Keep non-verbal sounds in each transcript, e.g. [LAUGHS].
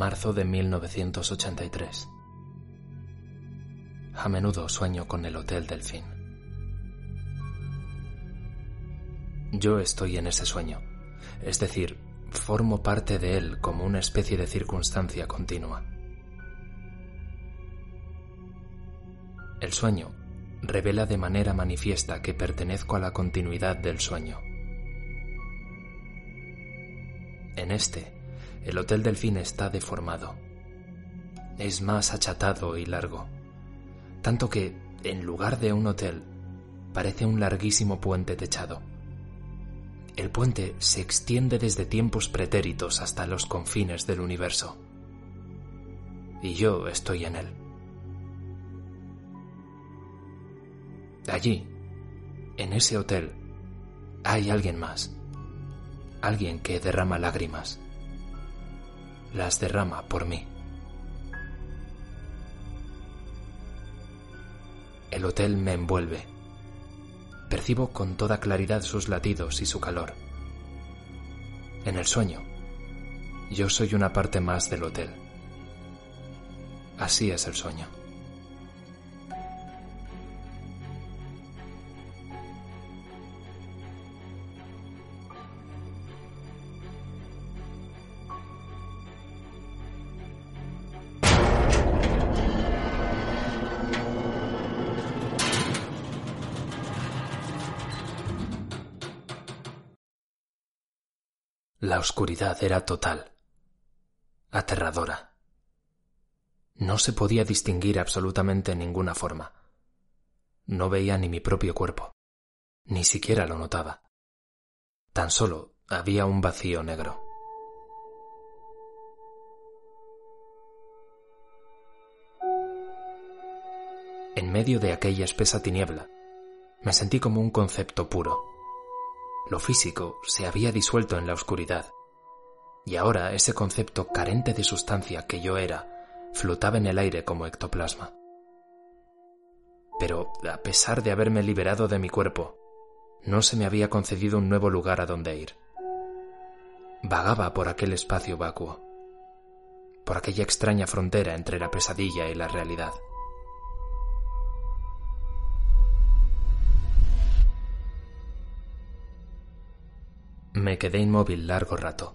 Marzo de 1983. A menudo sueño con el Hotel Delfín. Yo estoy en ese sueño, es decir, formo parte de él como una especie de circunstancia continua. El sueño revela de manera manifiesta que pertenezco a la continuidad del sueño. En este, el Hotel Delfín está deformado. Es más achatado y largo, tanto que, en lugar de un hotel, parece un larguísimo puente techado. El puente se extiende desde tiempos pretéritos hasta los confines del universo. Y yo estoy en él. Allí, en ese hotel, hay alguien más. Alguien que derrama lágrimas. Las derrama por mí. El hotel me envuelve. Percibo con toda claridad sus latidos y su calor. En el sueño, yo soy una parte más del hotel. Así es el sueño. Oscuridad era total, aterradora. No se podía distinguir absolutamente ninguna forma. No veía ni mi propio cuerpo, ni siquiera lo notaba. Tan solo había un vacío negro. En medio de aquella espesa tiniebla, me sentí como un concepto puro. Lo físico se había disuelto en la oscuridad, y ahora ese concepto carente de sustancia que yo era flotaba en el aire como ectoplasma. Pero, a pesar de haberme liberado de mi cuerpo, no se me había concedido un nuevo lugar a donde ir. Vagaba por aquel espacio vacuo, por aquella extraña frontera entre la pesadilla y la realidad. Me quedé inmóvil largo rato.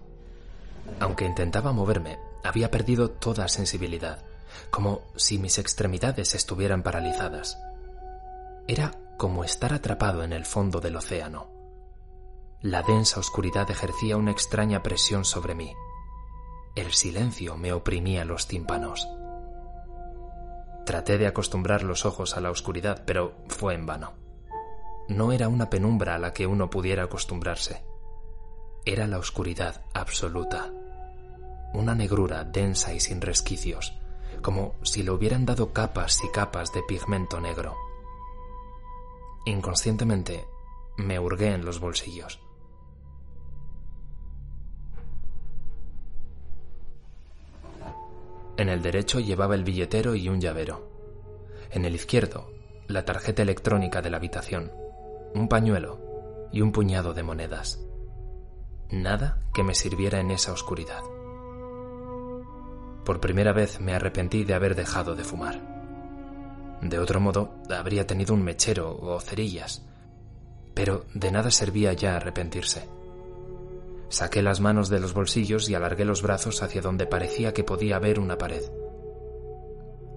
Aunque intentaba moverme, había perdido toda sensibilidad, como si mis extremidades estuvieran paralizadas. Era como estar atrapado en el fondo del océano. La densa oscuridad ejercía una extraña presión sobre mí. El silencio me oprimía los tímpanos. Traté de acostumbrar los ojos a la oscuridad, pero fue en vano. No era una penumbra a la que uno pudiera acostumbrarse era la oscuridad absoluta, una negrura densa y sin resquicios, como si le hubieran dado capas y capas de pigmento negro. Inconscientemente me hurgué en los bolsillos. En el derecho llevaba el billetero y un llavero. En el izquierdo, la tarjeta electrónica de la habitación, un pañuelo y un puñado de monedas nada que me sirviera en esa oscuridad. Por primera vez me arrepentí de haber dejado de fumar. De otro modo, habría tenido un mechero o cerillas, pero de nada servía ya arrepentirse. Saqué las manos de los bolsillos y alargué los brazos hacia donde parecía que podía haber una pared.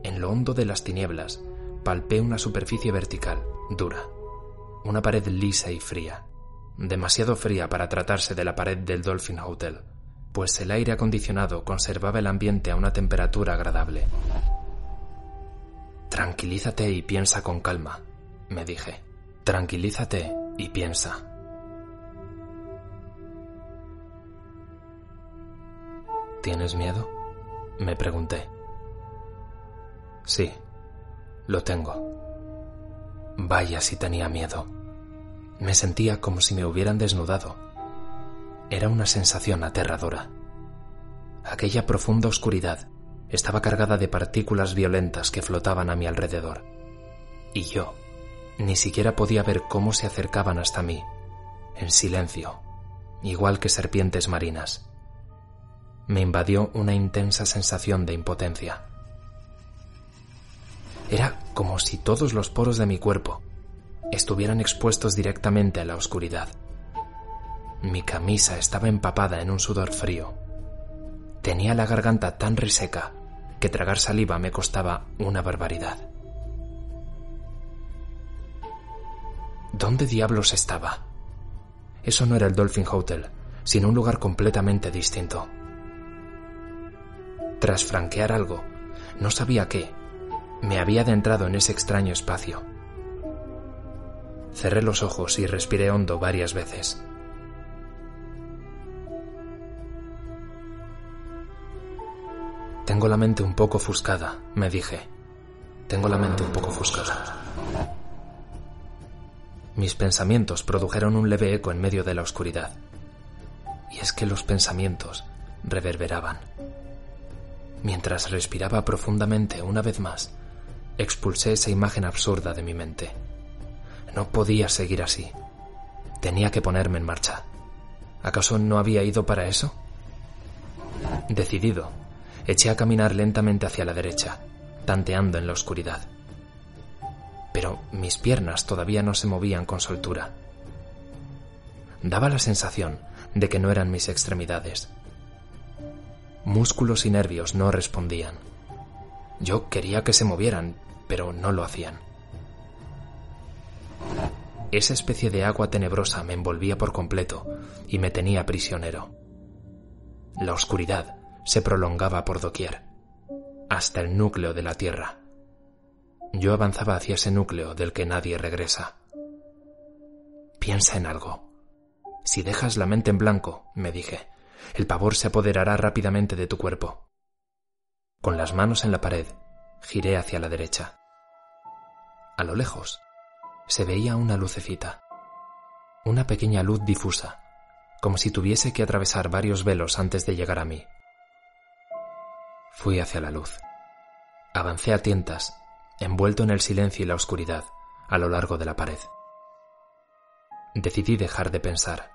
En lo hondo de las tinieblas, palpé una superficie vertical, dura, una pared lisa y fría demasiado fría para tratarse de la pared del Dolphin Hotel, pues el aire acondicionado conservaba el ambiente a una temperatura agradable. Tranquilízate y piensa con calma, me dije. Tranquilízate y piensa. ¿Tienes miedo? Me pregunté. Sí, lo tengo. Vaya si tenía miedo. Me sentía como si me hubieran desnudado. Era una sensación aterradora. Aquella profunda oscuridad estaba cargada de partículas violentas que flotaban a mi alrededor. Y yo ni siquiera podía ver cómo se acercaban hasta mí, en silencio, igual que serpientes marinas me invadió una intensa sensación de impotencia. Era como si todos los poros de mi cuerpo estuvieran expuestos directamente a la oscuridad. Mi camisa estaba empapada en un sudor frío. Tenía la garganta tan reseca que tragar saliva me costaba una barbaridad. ¿Dónde diablos estaba? Eso no era el Dolphin Hotel, sino un lugar completamente distinto. Tras franquear algo, no sabía qué, me había adentrado en ese extraño espacio. Cerré los ojos y respiré hondo varias veces. Tengo la mente un poco ofuscada, me dije. Tengo la mente un poco ofuscada. Mis pensamientos produjeron un leve eco en medio de la oscuridad. Y es que los pensamientos reverberaban. Mientras respiraba profundamente una vez más, expulsé esa imagen absurda de mi mente. No podía seguir así. Tenía que ponerme en marcha. ¿Acaso no había ido para eso? Decidido, eché a caminar lentamente hacia la derecha, tanteando en la oscuridad. Pero mis piernas todavía no se movían con soltura. Daba la sensación de que no eran mis extremidades, Músculos y nervios no respondían. Yo quería que se movieran, pero no lo hacían. Esa especie de agua tenebrosa me envolvía por completo y me tenía prisionero. La oscuridad se prolongaba por doquier, hasta el núcleo de la Tierra. Yo avanzaba hacia ese núcleo del que nadie regresa. Piensa en algo. Si dejas la mente en blanco, me dije, el pavor se apoderará rápidamente de tu cuerpo. Con las manos en la pared, giré hacia la derecha. A lo lejos, se veía una lucecita, una pequeña luz difusa, como si tuviese que atravesar varios velos antes de llegar a mí. Fui hacia la luz. Avancé a tientas, envuelto en el silencio y la oscuridad, a lo largo de la pared. Decidí dejar de pensar.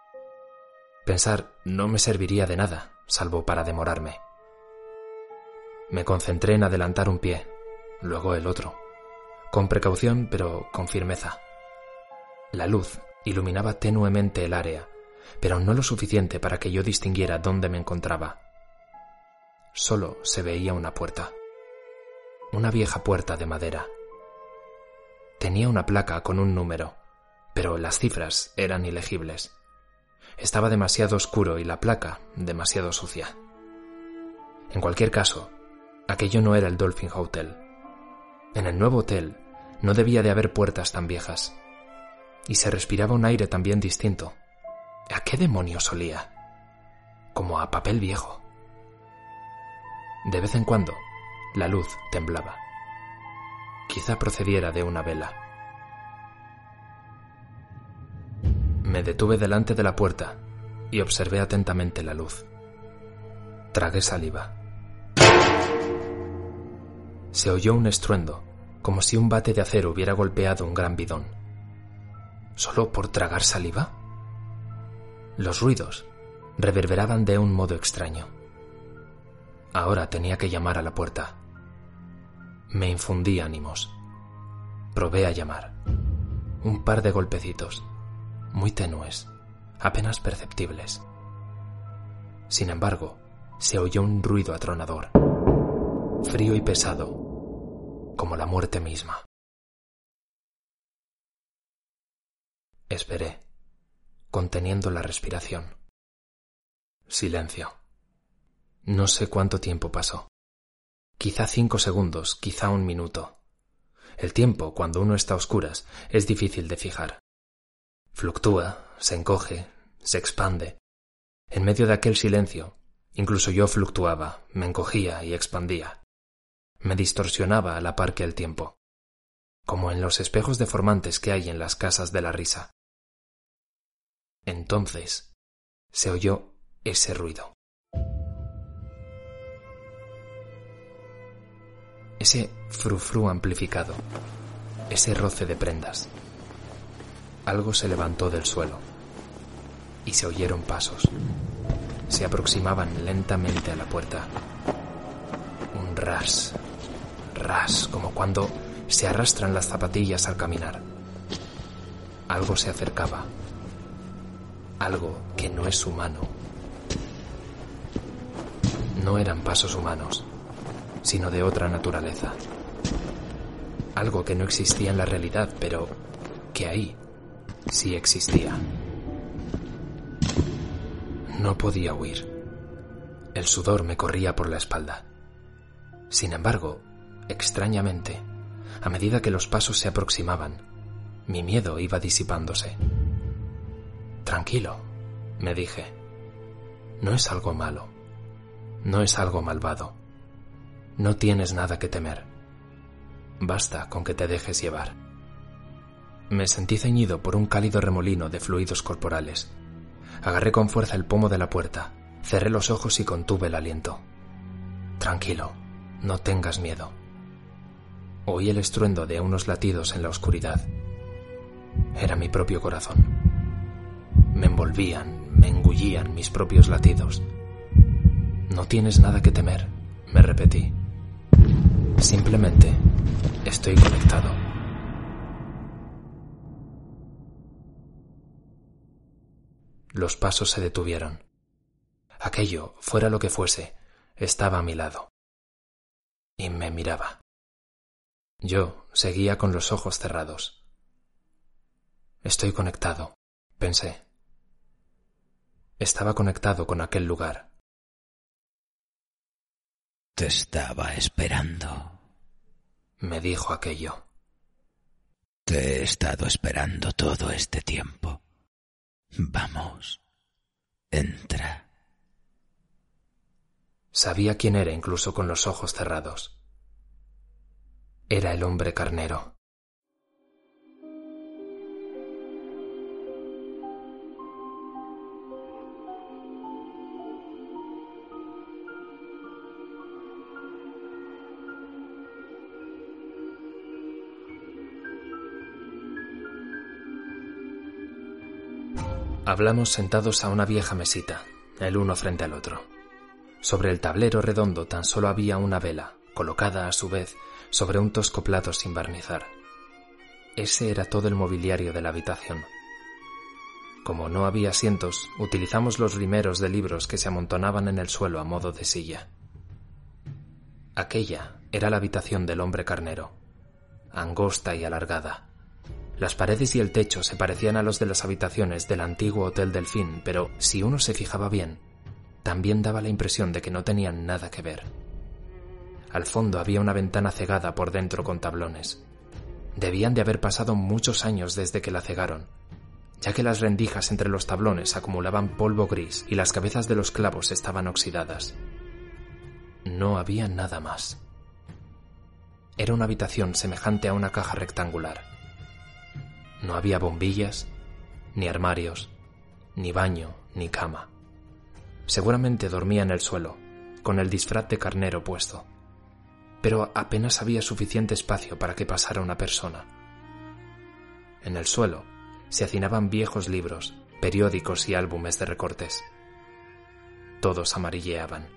Pensar no me serviría de nada, salvo para demorarme. Me concentré en adelantar un pie, luego el otro, con precaución pero con firmeza. La luz iluminaba tenuemente el área, pero no lo suficiente para que yo distinguiera dónde me encontraba. Solo se veía una puerta, una vieja puerta de madera. Tenía una placa con un número, pero las cifras eran ilegibles. Estaba demasiado oscuro y la placa demasiado sucia. En cualquier caso, aquello no era el Dolphin Hotel. En el nuevo hotel no debía de haber puertas tan viejas. Y se respiraba un aire también distinto. ¿A qué demonios olía? Como a papel viejo. De vez en cuando, la luz temblaba. Quizá procediera de una vela. Me detuve delante de la puerta y observé atentamente la luz. Tragué saliva. Se oyó un estruendo, como si un bate de acero hubiera golpeado un gran bidón. ¿Solo por tragar saliva? Los ruidos reverberaban de un modo extraño. Ahora tenía que llamar a la puerta. Me infundí ánimos. Probé a llamar. Un par de golpecitos muy tenues, apenas perceptibles. Sin embargo, se oyó un ruido atronador, frío y pesado, como la muerte misma. Esperé, conteniendo la respiración. Silencio. No sé cuánto tiempo pasó. Quizá cinco segundos, quizá un minuto. El tiempo, cuando uno está a oscuras, es difícil de fijar. Fluctúa, se encoge, se expande. En medio de aquel silencio, incluso yo fluctuaba, me encogía y expandía. Me distorsionaba a la par que el tiempo, como en los espejos deformantes que hay en las casas de la risa. Entonces se oyó ese ruido. Ese frufru amplificado, ese roce de prendas. Algo se levantó del suelo y se oyeron pasos. Se aproximaban lentamente a la puerta. Un ras, ras, como cuando se arrastran las zapatillas al caminar. Algo se acercaba. Algo que no es humano. No eran pasos humanos, sino de otra naturaleza. Algo que no existía en la realidad, pero que ahí sí existía. No podía huir. El sudor me corría por la espalda. Sin embargo, extrañamente, a medida que los pasos se aproximaban, mi miedo iba disipándose. Tranquilo, me dije. No es algo malo. No es algo malvado. No tienes nada que temer. Basta con que te dejes llevar. Me sentí ceñido por un cálido remolino de fluidos corporales Agarré con fuerza el pomo de la puerta, cerré los ojos y contuve el aliento. Tranquilo, no tengas miedo. Oí el estruendo de unos latidos en la oscuridad. Era mi propio corazón. Me envolvían, me engullían mis propios latidos. No tienes nada que temer, me repetí. Simplemente estoy conectado. Los pasos se detuvieron. Aquello, fuera lo que fuese, estaba a mi lado. Y me miraba. Yo seguía con los ojos cerrados. Estoy conectado, pensé. Estaba conectado con aquel lugar. Te estaba esperando, me dijo aquello. Te he estado esperando todo este tiempo. Vamos, entra. Sabía quién era incluso con los ojos cerrados. Era el hombre carnero. Hablamos sentados a una vieja mesita, el uno frente al otro. Sobre el tablero redondo tan solo había una vela, colocada a su vez sobre un tosco plato sin barnizar. Ese era todo el mobiliario de la habitación. Como no había asientos, utilizamos los rimeros de libros que se amontonaban en el suelo a modo de silla. Aquella era la habitación del hombre carnero, angosta y alargada, las paredes y el techo se parecían a los de las habitaciones del antiguo Hotel Delfín, pero si uno se fijaba bien, también daba la impresión de que no tenían nada que ver. Al fondo había una ventana cegada por dentro con tablones. Debían de haber pasado muchos años desde que la cegaron, ya que las rendijas entre los tablones acumulaban polvo gris y las cabezas de los clavos estaban oxidadas. No había nada más. Era una habitación semejante a una caja rectangular. No había bombillas, ni armarios, ni baño, ni cama. Seguramente dormía en el suelo, con el disfraz de carnero puesto. Pero apenas había suficiente espacio para que pasara una persona. En el suelo se hacinaban viejos libros, periódicos y álbumes de recortes. Todos amarilleaban.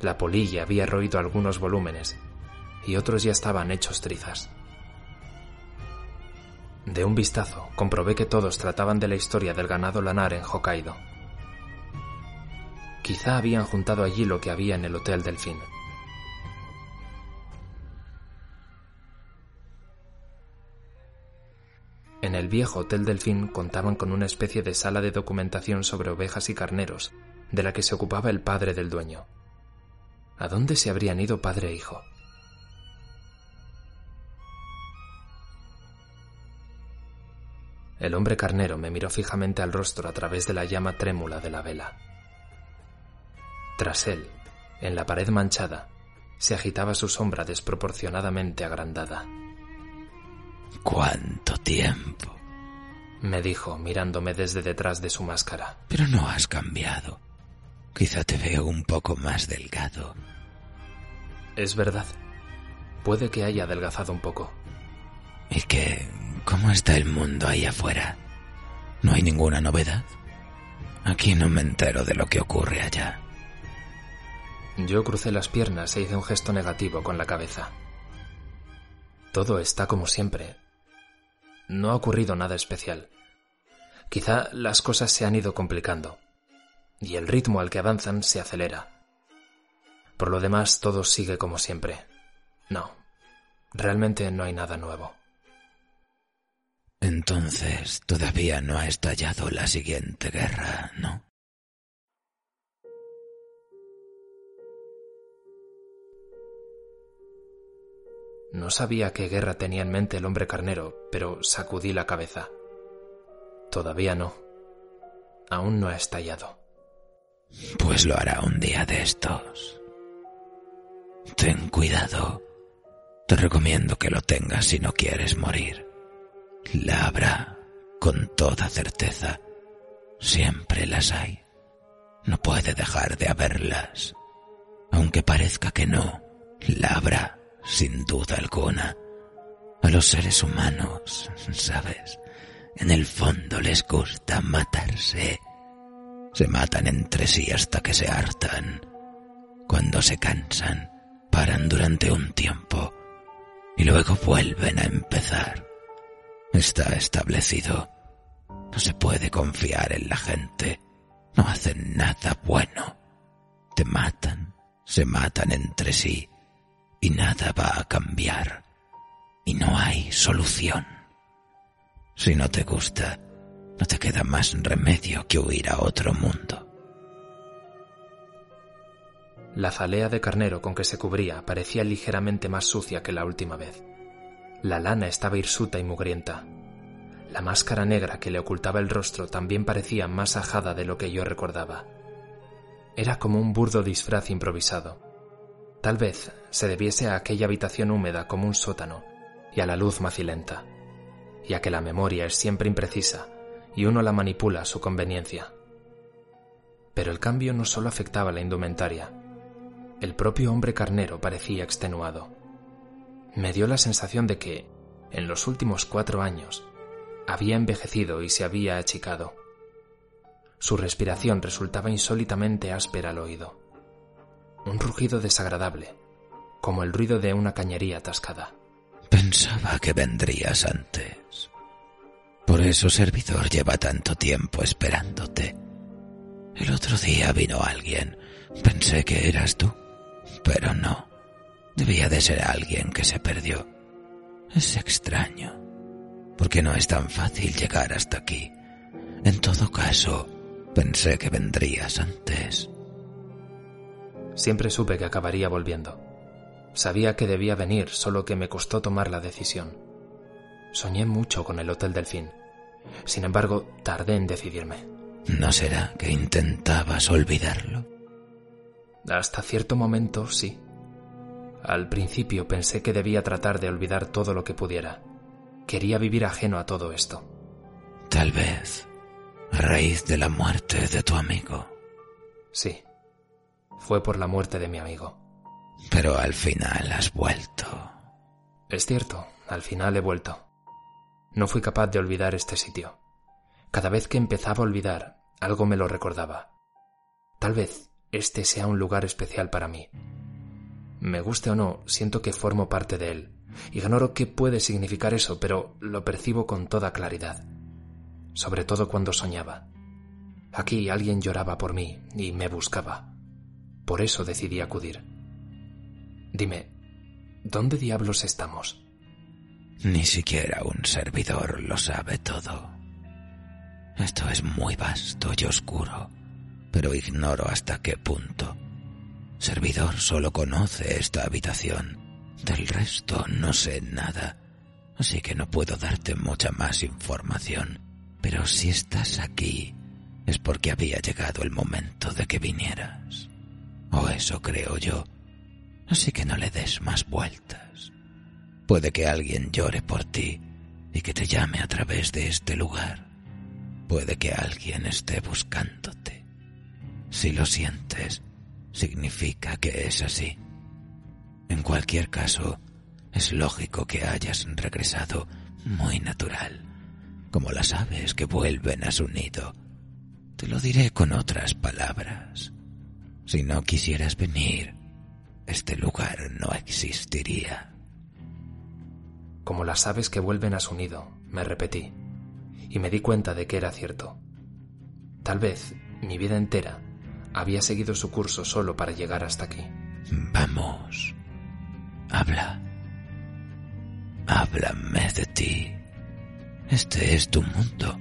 La polilla había roído algunos volúmenes y otros ya estaban hechos trizas. De un vistazo, comprobé que todos trataban de la historia del ganado lanar en Hokkaido. Quizá habían juntado allí lo que había en el Hotel Delfín. En el viejo Hotel Delfín contaban con una especie de sala de documentación sobre ovejas y carneros, de la que se ocupaba el padre del dueño. ¿A dónde se habrían ido padre e hijo? El hombre carnero me miró fijamente al rostro a través de la llama trémula de la vela. Tras él, en la pared manchada, se agitaba su sombra desproporcionadamente agrandada. ¿Cuánto tiempo? me dijo mirándome desde detrás de su máscara. Pero no has cambiado. Quizá te veo un poco más delgado. Es verdad. Puede que haya adelgazado un poco. ¿Y qué? ¿Cómo está el mundo ahí afuera? ¿No hay ninguna novedad? Aquí no me entero de lo que ocurre allá. Yo crucé las piernas e hice un gesto negativo con la cabeza. Todo está como siempre. No ha ocurrido nada especial. Quizá las cosas se han ido complicando y el ritmo al que avanzan se acelera. Por lo demás, todo sigue como siempre. No, realmente no hay nada nuevo. Entonces, todavía no ha estallado la siguiente guerra, ¿no? No sabía qué guerra tenía en mente el hombre carnero, pero sacudí la cabeza. Todavía no. Aún no ha estallado. Pues lo hará un día de estos. Ten cuidado. Te recomiendo que lo tengas si no quieres morir. La habrá, con toda certeza. Siempre las hay. No puede dejar de haberlas. Aunque parezca que no, la habrá sin duda alguna. A los seres humanos, ¿sabes? En el fondo les gusta matarse. Se matan entre sí hasta que se hartan. Cuando se cansan, paran durante un tiempo y luego vuelven a empezar. Está establecido. No se puede confiar en la gente. No hacen nada bueno. Te matan, se matan entre sí y nada va a cambiar y no hay solución. Si no te gusta, no te queda más remedio que huir a otro mundo. La zalea de carnero con que se cubría parecía ligeramente más sucia que la última vez. La lana estaba hirsuta y mugrienta. La máscara negra que le ocultaba el rostro también parecía más ajada de lo que yo recordaba. Era como un burdo disfraz improvisado Tal vez se debiese a aquella habitación húmeda como un sótano y a la luz macilenta, ya que la memoria es siempre imprecisa y uno la manipula a su conveniencia. Pero el cambio no solo afectaba la indumentaria, el propio hombre carnero parecía extenuado. Me dio la sensación de que, en los últimos cuatro años, había envejecido y se había achicado. Su respiración resultaba insólitamente áspera al oído un rugido desagradable, como el ruido de una cañería atascada. Pensaba que vendrías antes. Por eso servidor lleva tanto tiempo esperándote. El otro día vino alguien. Pensé que eras tú, pero no. Debía de ser alguien que se perdió. Es extraño, porque no es tan fácil llegar hasta aquí. En todo caso, pensé que vendrías antes. Siempre supe que acabaría volviendo. Sabía que debía venir, solo que me costó tomar la decisión. Soñé mucho con el Hotel Delfín. Sin embargo, tardé en decidirme. ¿No será que intentabas olvidarlo? Hasta cierto momento, sí. Al principio pensé que debía tratar de olvidar todo lo que pudiera. Quería vivir ajeno a todo esto. Tal vez a raíz de la muerte de tu amigo. Sí fue por la muerte de mi amigo. Pero al final has vuelto. Es cierto, al final he vuelto. No fui capaz de olvidar este sitio. Cada vez que empezaba a olvidar, algo me lo recordaba. Tal vez este sea un lugar especial para mí. Me guste o no, siento que formo parte de él. Ignoro qué puede significar eso, pero lo percibo con toda claridad. Sobre todo cuando soñaba. Aquí alguien lloraba por mí y me buscaba. Por eso decidí acudir. Dime, ¿dónde diablos estamos? Ni siquiera un servidor lo sabe todo. Esto es muy vasto y oscuro, pero ignoro hasta qué punto. Servidor solo conoce esta habitación. Del resto no sé nada, así que no puedo darte mucha más información. Pero si estás aquí, es porque había llegado el momento de que vinieras. O eso creo yo. Así que no le des más vueltas. Puede que alguien llore por ti y que te llame a través de este lugar. Puede que alguien esté buscándote. Si lo sientes, significa que es así. En cualquier caso, es lógico que hayas regresado muy natural, como las aves que vuelven a su nido. Te lo diré con otras palabras. Si no quisieras venir, este lugar no existiría. Como las aves que vuelven a su nido, me repetí, y me di cuenta de que era cierto. Tal vez mi vida entera había seguido su curso solo para llegar hasta aquí. Vamos, habla. Háblame de ti. Este es tu mundo.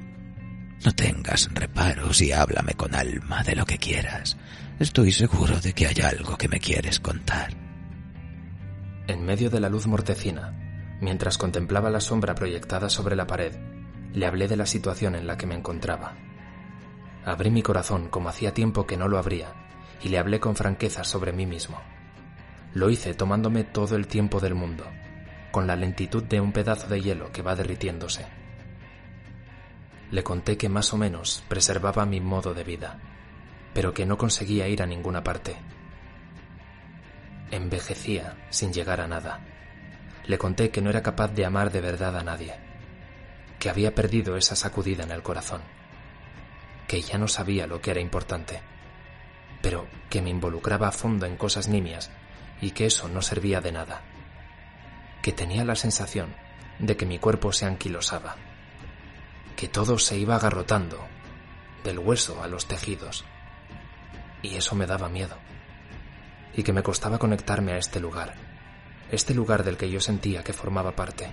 No tengas reparos y háblame con alma de lo que quieras. Estoy seguro de que hay algo que me quieres contar. En medio de la luz mortecina, mientras contemplaba la sombra proyectada sobre la pared, le hablé de la situación en la que me encontraba. Abrí mi corazón como hacía tiempo que no lo abría, y le hablé con franqueza sobre mí mismo. Lo hice tomándome todo el tiempo del mundo, con la lentitud de un pedazo de hielo que va derritiéndose. Le conté que más o menos preservaba mi modo de vida, pero que no conseguía ir a ninguna parte. Envejecía sin llegar a nada. Le conté que no era capaz de amar de verdad a nadie, que había perdido esa sacudida en el corazón, que ya no sabía lo que era importante, pero que me involucraba a fondo en cosas nimias y que eso no servía de nada, que tenía la sensación de que mi cuerpo se anquilosaba, que todo se iba agarrotando, del hueso a los tejidos, y eso me daba miedo, y que me costaba conectarme a este lugar, este lugar del que yo sentía que formaba parte.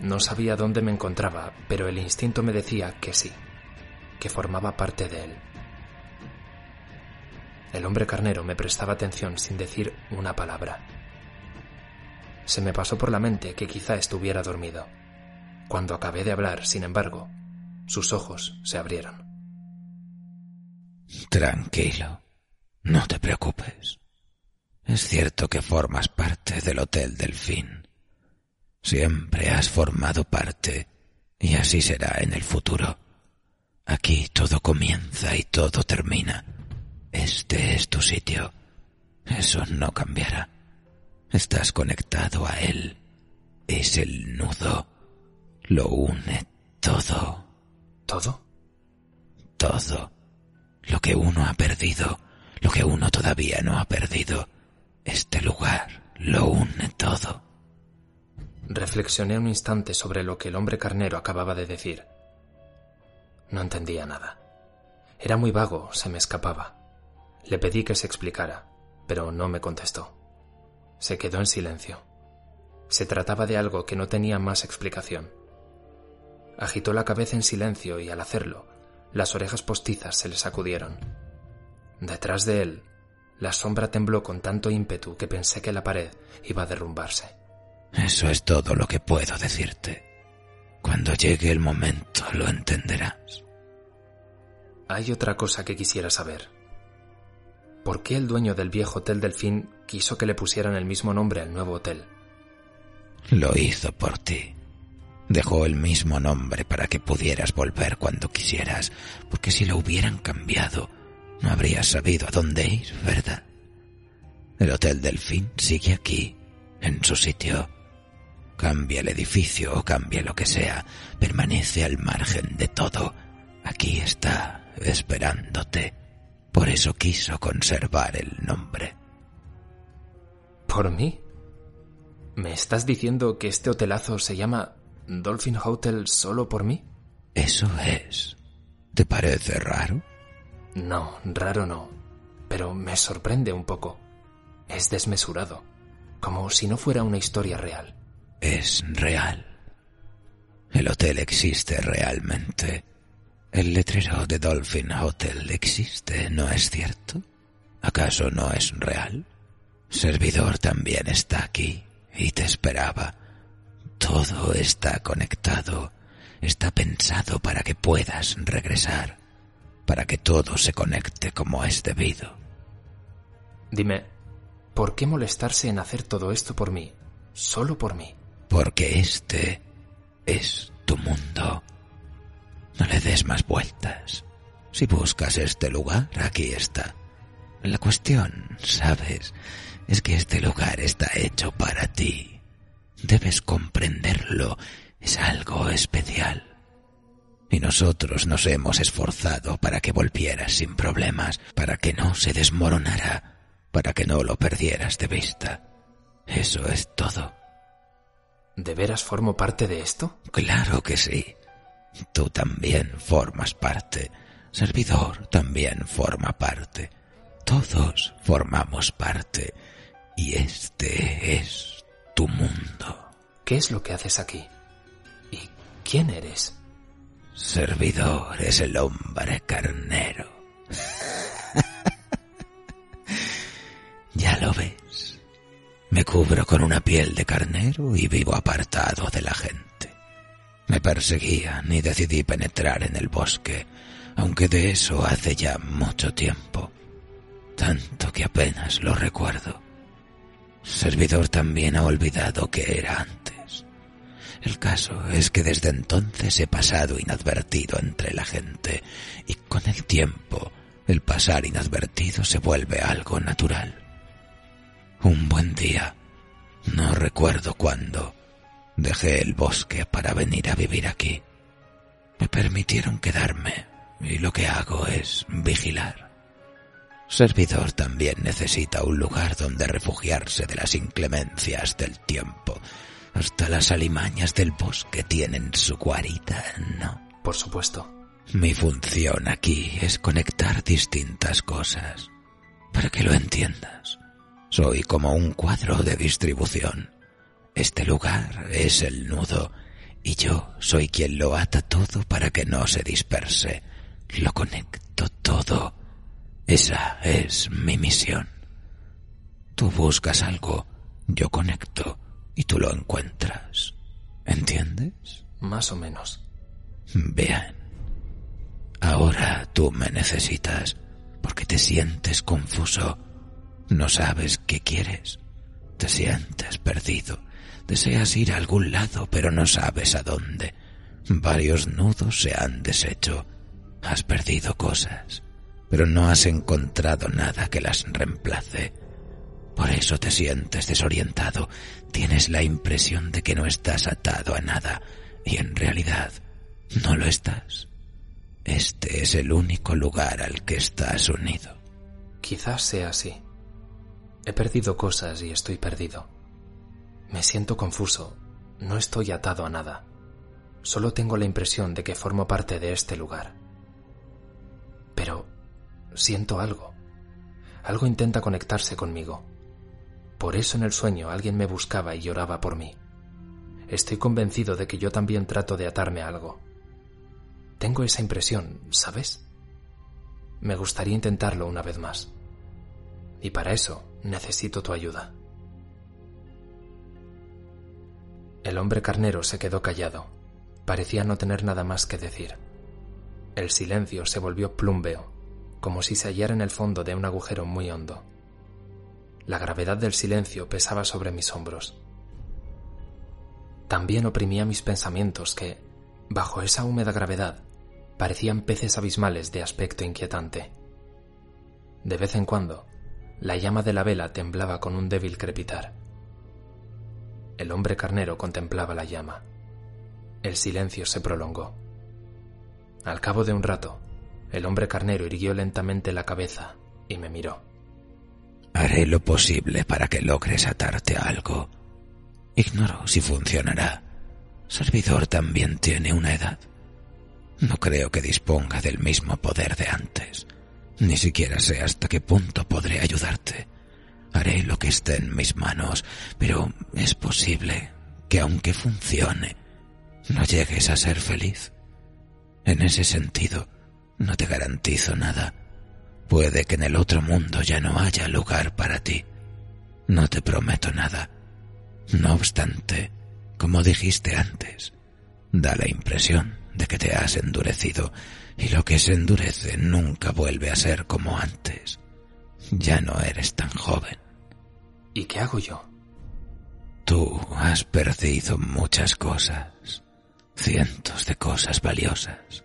No sabía dónde me encontraba, pero el instinto me decía que sí, que formaba parte de él. El hombre carnero me prestaba atención sin decir una palabra. Se me pasó por la mente que quizá estuviera dormido. Cuando acabé de hablar, sin embargo, sus ojos se abrieron. Tranquilo, no te preocupes. Es cierto que formas parte del Hotel Delfín. Siempre has formado parte y así será en el futuro. Aquí todo comienza y todo termina. Este es tu sitio. Eso no cambiará. Estás conectado a él. Es el nudo. Lo une todo. ¿Todo? Todo. Lo que uno ha perdido, lo que uno todavía no ha perdido. Este lugar lo une todo. Reflexioné un instante sobre lo que el hombre carnero acababa de decir. No entendía nada. Era muy vago, se me escapaba. Le pedí que se explicara, pero no me contestó. Se quedó en silencio. Se trataba de algo que no tenía más explicación. Agitó la cabeza en silencio y al hacerlo, las orejas postizas se le sacudieron. Detrás de él, la sombra tembló con tanto ímpetu que pensé que la pared iba a derrumbarse. Eso es todo lo que puedo decirte. Cuando llegue el momento lo entenderás. Hay otra cosa que quisiera saber. ¿Por qué el dueño del viejo Hotel Delfín quiso que le pusieran el mismo nombre al nuevo hotel? Lo hizo por ti. Dejó el mismo nombre para que pudieras volver cuando quisieras, porque si lo hubieran cambiado, no habrías sabido a dónde ir, ¿verdad? El Hotel Delfín sigue aquí, en su sitio. Cambia el edificio o cambia lo que sea, permanece al margen de todo. Aquí está, esperándote. Por eso quiso conservar el nombre. ¿Por mí? ¿Me estás diciendo que este hotelazo se llama Dolphin Hotel solo por mí? Eso es. ¿Te parece raro? No, raro no, pero me sorprende un poco. Es desmesurado, como si no fuera una historia real. es real. El hotel existe realmente. El letrero de Dolphin Hotel existe, ¿no es cierto? ¿Acaso no es real? Servidor también está aquí y te esperaba. Todo está conectado, está pensado para que puedas regresar, para que todo se conecte como es debido. Dime, ¿por qué molestarse en hacer todo esto por mí? Solo por mí. Porque este es tu mundo. No le des más vueltas. Si buscas este lugar, aquí está. La cuestión, sabes, es que este lugar está hecho para ti. Debes comprenderlo. Es algo especial. Y nosotros nos hemos esforzado para que volvieras sin problemas, para que no se desmoronara, para que no lo perdieras de vista. Eso es todo. ¿De veras formo parte de esto? Claro que sí. Tú también formas parte. Servidor también forma parte. Todos formamos parte. Y este es tu mundo. ¿Qué es lo que haces aquí? ¿Y quién eres? Servidor es el hombre carnero. [LAUGHS] ya lo ves. Me cubro con una piel de carnero y vivo apartado de la gente. Me perseguían y decidí penetrar en el bosque, aunque de eso hace ya mucho tiempo. Tanto que apenas lo recuerdo. Servidor también ha olvidado que era antes. El caso es que desde entonces he pasado inadvertido entre la gente y con el tiempo el pasar inadvertido se vuelve algo natural. Un buen día, no recuerdo cuándo, dejé el bosque para venir a vivir aquí. Me permitieron quedarme y lo que hago es vigilar. Servidor también necesita un lugar donde refugiarse de las inclemencias del tiempo. Hasta las alimañas del bosque tienen su guarida, ¿no? Por supuesto. Mi función aquí es conectar distintas cosas. Para que lo entiendas, soy como un cuadro de distribución. Este lugar es el nudo y yo soy quien lo ata todo para que no se disperse. Lo conecto todo. Esa es mi misión. Tú buscas algo, yo conecto y tú lo encuentras. ¿Entiendes? Más o menos. Bien. Ahora tú me necesitas porque te sientes confuso. No sabes qué quieres. Te sientes perdido. Deseas ir a algún lado, pero no sabes a dónde. Varios nudos se han deshecho. Has perdido cosas, pero no has encontrado nada que las reemplace. Por eso te sientes desorientado. Tienes la impresión de que no estás atado a nada, y en realidad no lo estás. Este es el único lugar al que estás unido. Quizás sea así. He perdido cosas y estoy perdido. Me siento confuso. No estoy atado a nada. Solo tengo la impresión de que formo parte de este lugar. Siento algo. Algo intenta conectarse conmigo. Por eso en el sueño alguien me buscaba y lloraba por mí. Estoy convencido de que yo también trato de atarme a algo. Tengo esa impresión, ¿sabes? Me gustaría intentarlo una vez más. Y para eso necesito tu ayuda. El hombre carnero se quedó callado. Parecía no tener nada más que decir. El silencio se volvió plumbeo, como si se hallara en el fondo de un agujero muy hondo. La gravedad del silencio pesaba sobre mis hombros. También oprimía mis pensamientos que, bajo esa húmeda gravedad, parecían peces abismales de aspecto inquietante. De vez en cuando, la llama de la vela temblaba con un débil crepitar. El hombre carnero contemplaba la llama. El silencio se prolongó. Al cabo de un rato, el hombre carnero irguió lentamente la cabeza y me miró. Haré lo posible para que logres atarte a algo. Ignoro si funcionará. Servidor también tiene una edad. No creo que disponga del mismo poder de antes. Ni siquiera sé hasta qué punto podré ayudarte. Haré lo que esté en mis manos, pero es posible que aunque funcione, no llegues a ser feliz. En ese sentido, no te garantizo nada. Puede que en el otro mundo ya no haya lugar para ti. No te prometo nada. No obstante, como dijiste antes, da la impresión de que te has endurecido y lo que se endurece nunca vuelve a ser como antes. Ya no eres tan joven. ¿Y qué hago yo? Tú has perdido muchas cosas, cientos de cosas valiosas.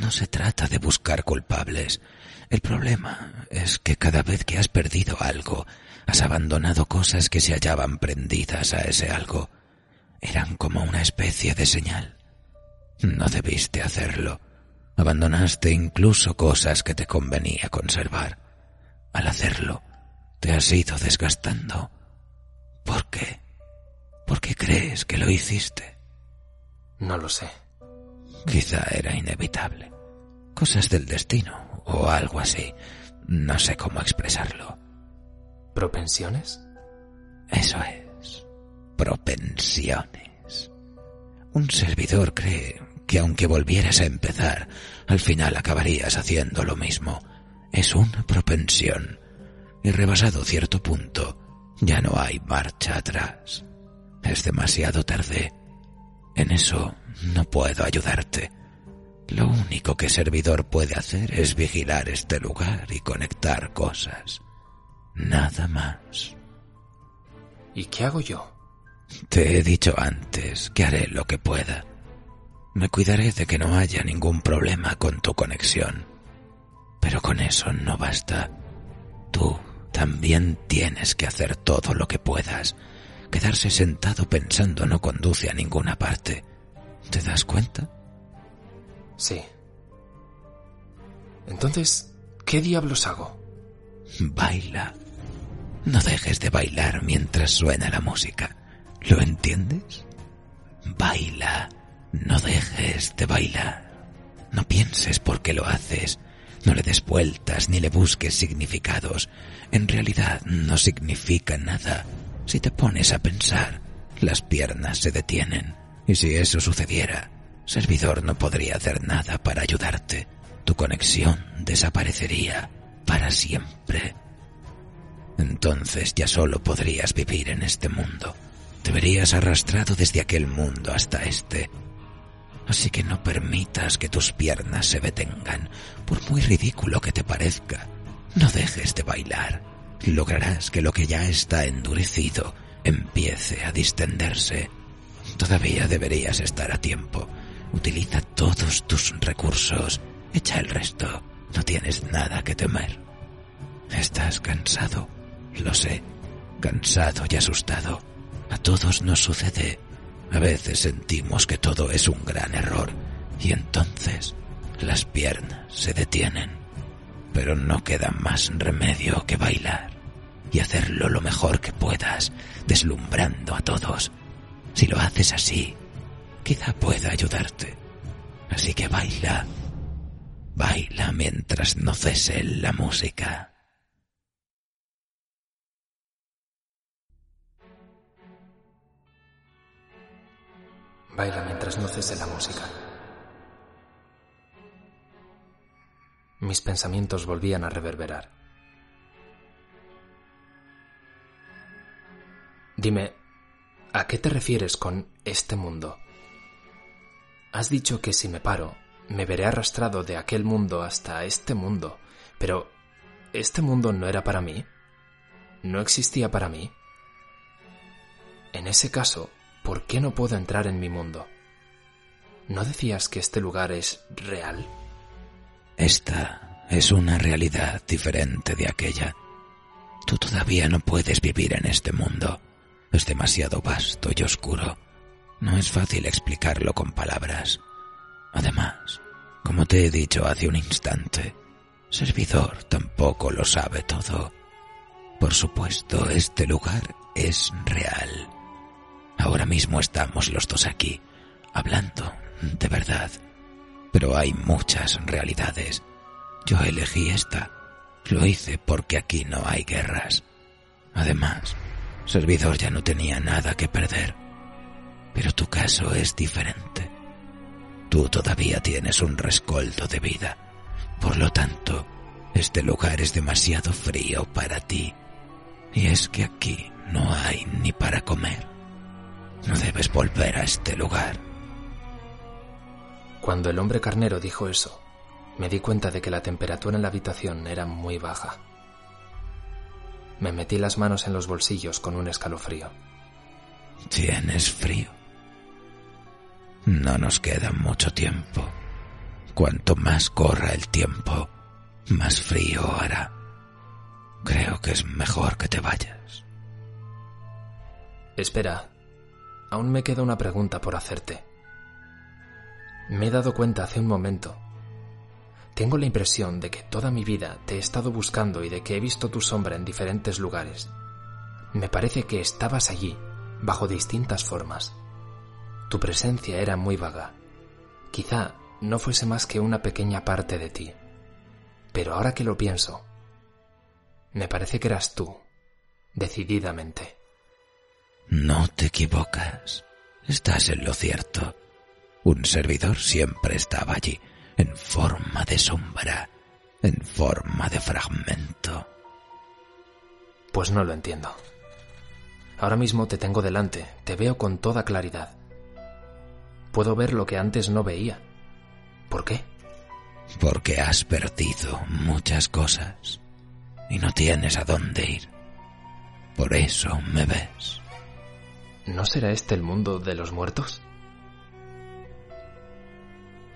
No se trata de buscar culpables. El problema es que cada vez que has perdido algo, has abandonado cosas que se hallaban prendidas a ese algo. Eran como una especie de señal. No debiste hacerlo. Abandonaste incluso cosas que te convenía conservar. Al hacerlo, te has ido desgastando. ¿Por qué? ¿Por qué crees que lo hiciste? No lo sé. Quizá era inevitable. Cosas del destino o algo así. No sé cómo expresarlo. ¿Propensiones? Eso es. Propensiones. Un servidor cree que aunque volvieras a empezar, al final acabarías haciendo lo mismo. Es una propensión. Y rebasado cierto punto, ya no hay marcha atrás. Es demasiado tarde. En eso no puedo ayudarte. Lo único que servidor puede hacer es vigilar este lugar y conectar cosas. Nada más. ¿Y qué hago yo? Te he dicho antes que haré lo que pueda. Me cuidaré de que no haya ningún problema con tu conexión. Pero con eso no basta. Tú también tienes que hacer todo lo que puedas. Quedarse sentado pensando no conduce a ninguna parte. ¿Te das cuenta? Sí. Entonces, ¿qué diablos hago? Baila. No dejes de bailar mientras suena la música. ¿Lo entiendes? Baila. No dejes de bailar. No pienses por qué lo haces. No le des vueltas ni le busques significados. En realidad no significa nada. Si te pones a pensar, las piernas se detienen. Y si eso sucediera, servidor no podría hacer nada para ayudarte. Tu conexión desaparecería para siempre. Entonces ya solo podrías vivir en este mundo. Te verías arrastrado desde aquel mundo hasta este, Así que no permitas que tus piernas se detengan, por muy ridículo que te parezca. No dejes de bailar. Lograrás que lo que ya está endurecido empiece a distenderse. Todavía deberías estar a tiempo. Utiliza todos tus recursos. Echa el resto. No tienes nada que temer. Estás cansado. Lo sé. Cansado y asustado. A todos nos sucede. A veces sentimos que todo es un gran error y entonces las piernas se detienen. Pero no queda más remedio que bailar y hacerlo lo mejor que puedas, deslumbrando a todos. Si lo haces así, quizá pueda ayudarte. Así que baila, baila mientras no cese la música. Baila mientras no cese la música. Mis pensamientos volvían a reverberar. Dime, ¿a qué te refieres con este mundo? Has dicho que si me paro, me veré arrastrado de aquel mundo hasta este mundo, pero ¿este mundo no era para mí? ¿No existía para mí? En ese caso, ¿por qué no puedo entrar en mi mundo? ¿No decías que este lugar es real? Esta es una realidad diferente de aquella. Tú todavía no puedes vivir en este mundo. Es demasiado vasto y oscuro. No es fácil explicarlo con palabras. Además, como te he dicho hace un instante, servidor tampoco lo sabe todo. Por supuesto, este lugar es real. Ahora mismo estamos los dos aquí, hablando de verdad. Pero hay muchas realidades. Yo elegí esta. Lo hice porque aquí no hay guerras. Además, Servidor ya no tenía nada que perder. Pero tu caso es diferente. Tú todavía tienes un rescoldo de vida. Por lo tanto, este lugar es demasiado frío para ti. Y es que aquí no hay ni para comer. No debes volver a este lugar. Cuando el hombre carnero dijo eso, me di cuenta de que la temperatura en la habitación era muy baja. Me metí las manos en los bolsillos con un escalofrío. ¿Tienes frío? No nos queda mucho tiempo. Cuanto más corra el tiempo, más frío hará. Creo que es mejor que te vayas. Espera, aún me queda una pregunta por hacerte. Me he dado cuenta hace un momento. Tengo la impresión de que toda mi vida te he estado buscando y de que he visto tu sombra en diferentes lugares. Me parece que estabas allí, bajo distintas formas. Tu presencia era muy vaga. Quizá no fuese más que una pequeña parte de ti. Pero ahora que lo pienso, me parece que eras tú, decididamente. No te equivocas. Estás en lo cierto. Un servidor siempre estaba allí, en forma de sombra, en forma de fragmento. Pues no lo entiendo. Ahora mismo te tengo delante, te veo con toda claridad. Puedo ver lo que antes no veía. ¿Por qué? Porque has perdido muchas cosas y no tienes a dónde ir. Por eso me ves. ¿No será este el mundo de los muertos?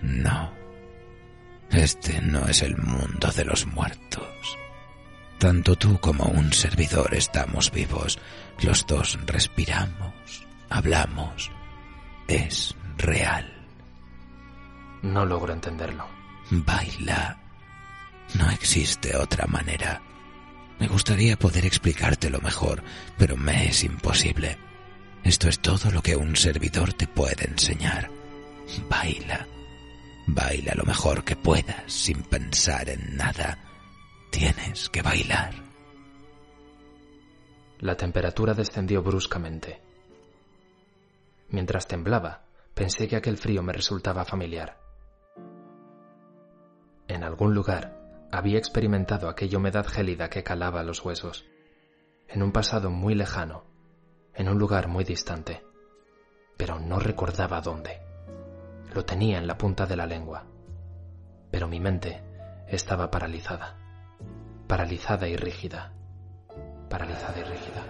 No. Este no es el mundo de los muertos. Tanto tú como un servidor estamos vivos. Los dos respiramos, hablamos. Es real. No logro entenderlo. Baila. No existe otra manera. Me gustaría poder explicártelo mejor, pero me es imposible. Esto es todo lo que un servidor te puede enseñar. Baila. Baila lo mejor que puedas sin pensar en nada. Tienes que bailar. La temperatura descendió bruscamente. Mientras temblaba, pensé que aquel frío me resultaba familiar. En algún lugar había experimentado aquella humedad gélida que calaba los huesos, en un pasado muy lejano, en un lugar muy distante, pero no recordaba dónde. Lo tenía en la punta de la lengua, pero mi mente estaba paralizada, paralizada y rígida, paralizada y rígida.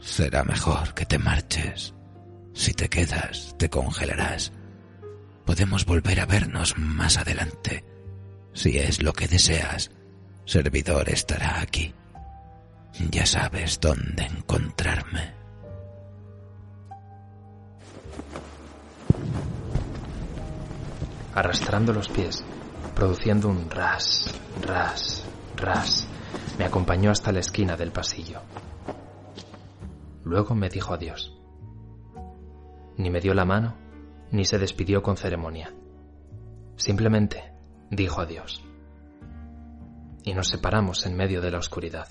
Será mejor que te marches. Si te quedas, te congelarás. Podemos volver a vernos más adelante. Si es lo que deseas, servidor estará aquí. Ya sabes dónde encontrarme. Arrastrando los pies, produciendo un ras, ras, ras, me acompañó hasta la esquina del pasillo. Luego me dijo adiós. Ni me dio la mano, ni se despidió con ceremonia. Simplemente dijo adiós. Y nos separamos en medio de la oscuridad.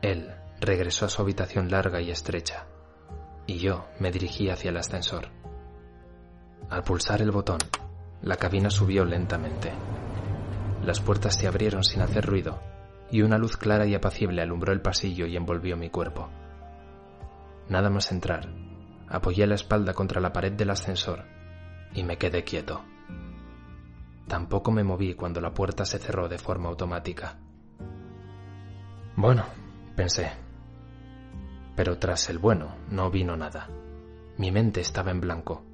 Él regresó a su habitación larga y estrecha, y yo me dirigí hacia el ascensor. Al pulsar el botón, la cabina subió lentamente. Las puertas se abrieron sin hacer ruido, y una luz clara y apacible alumbró el pasillo y envolvió mi cuerpo. Nada más entrar, apoyé la espalda contra la pared del ascensor y me quedé quieto. Tampoco me moví cuando la puerta se cerró de forma automática. Bueno, pensé. Pero tras el bueno no vino nada. Mi mente estaba en blanco.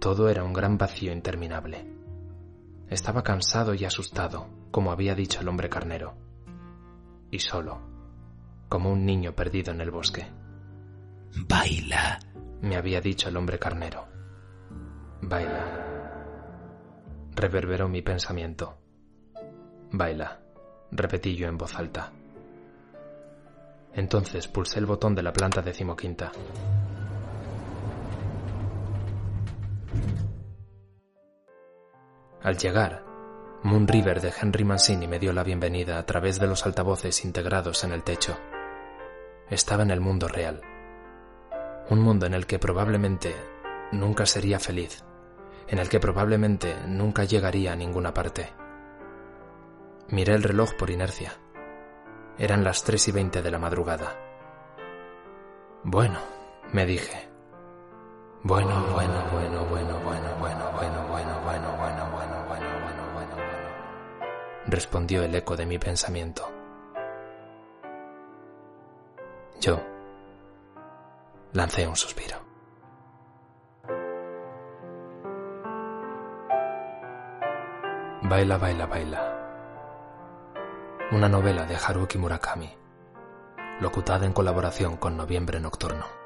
Todo era un gran vacío interminable. Estaba cansado y asustado, como había dicho el hombre carnero. Y solo, como un niño perdido en el bosque. Baila. Me había dicho el hombre carnero. Baila. Reverberó mi pensamiento. Baila, repetí yo en voz alta. Entonces pulsé el botón de la planta decimoquinta. Al llegar, Moon River de Henry Mancini me dio la bienvenida a través de los altavoces integrados en el techo. Estaba en el mundo real, Un mundo en el que probablemente nunca sería feliz, en el que probablemente nunca llegaría a ninguna parte. Miré el reloj por inercia. Eran las tres y veinte de la madrugada. Bueno, me dije. Bueno, bueno, bueno, bueno, bueno, bueno, bueno, bueno, bueno, bueno, bueno, bueno, bueno, bueno, bueno. Respondió el eco de mi pensamiento. Yo lancé un suspiro. Baila, baila, baila. Una novela de Haruki Murakami, locutada en colaboración con Noviembre Nocturno.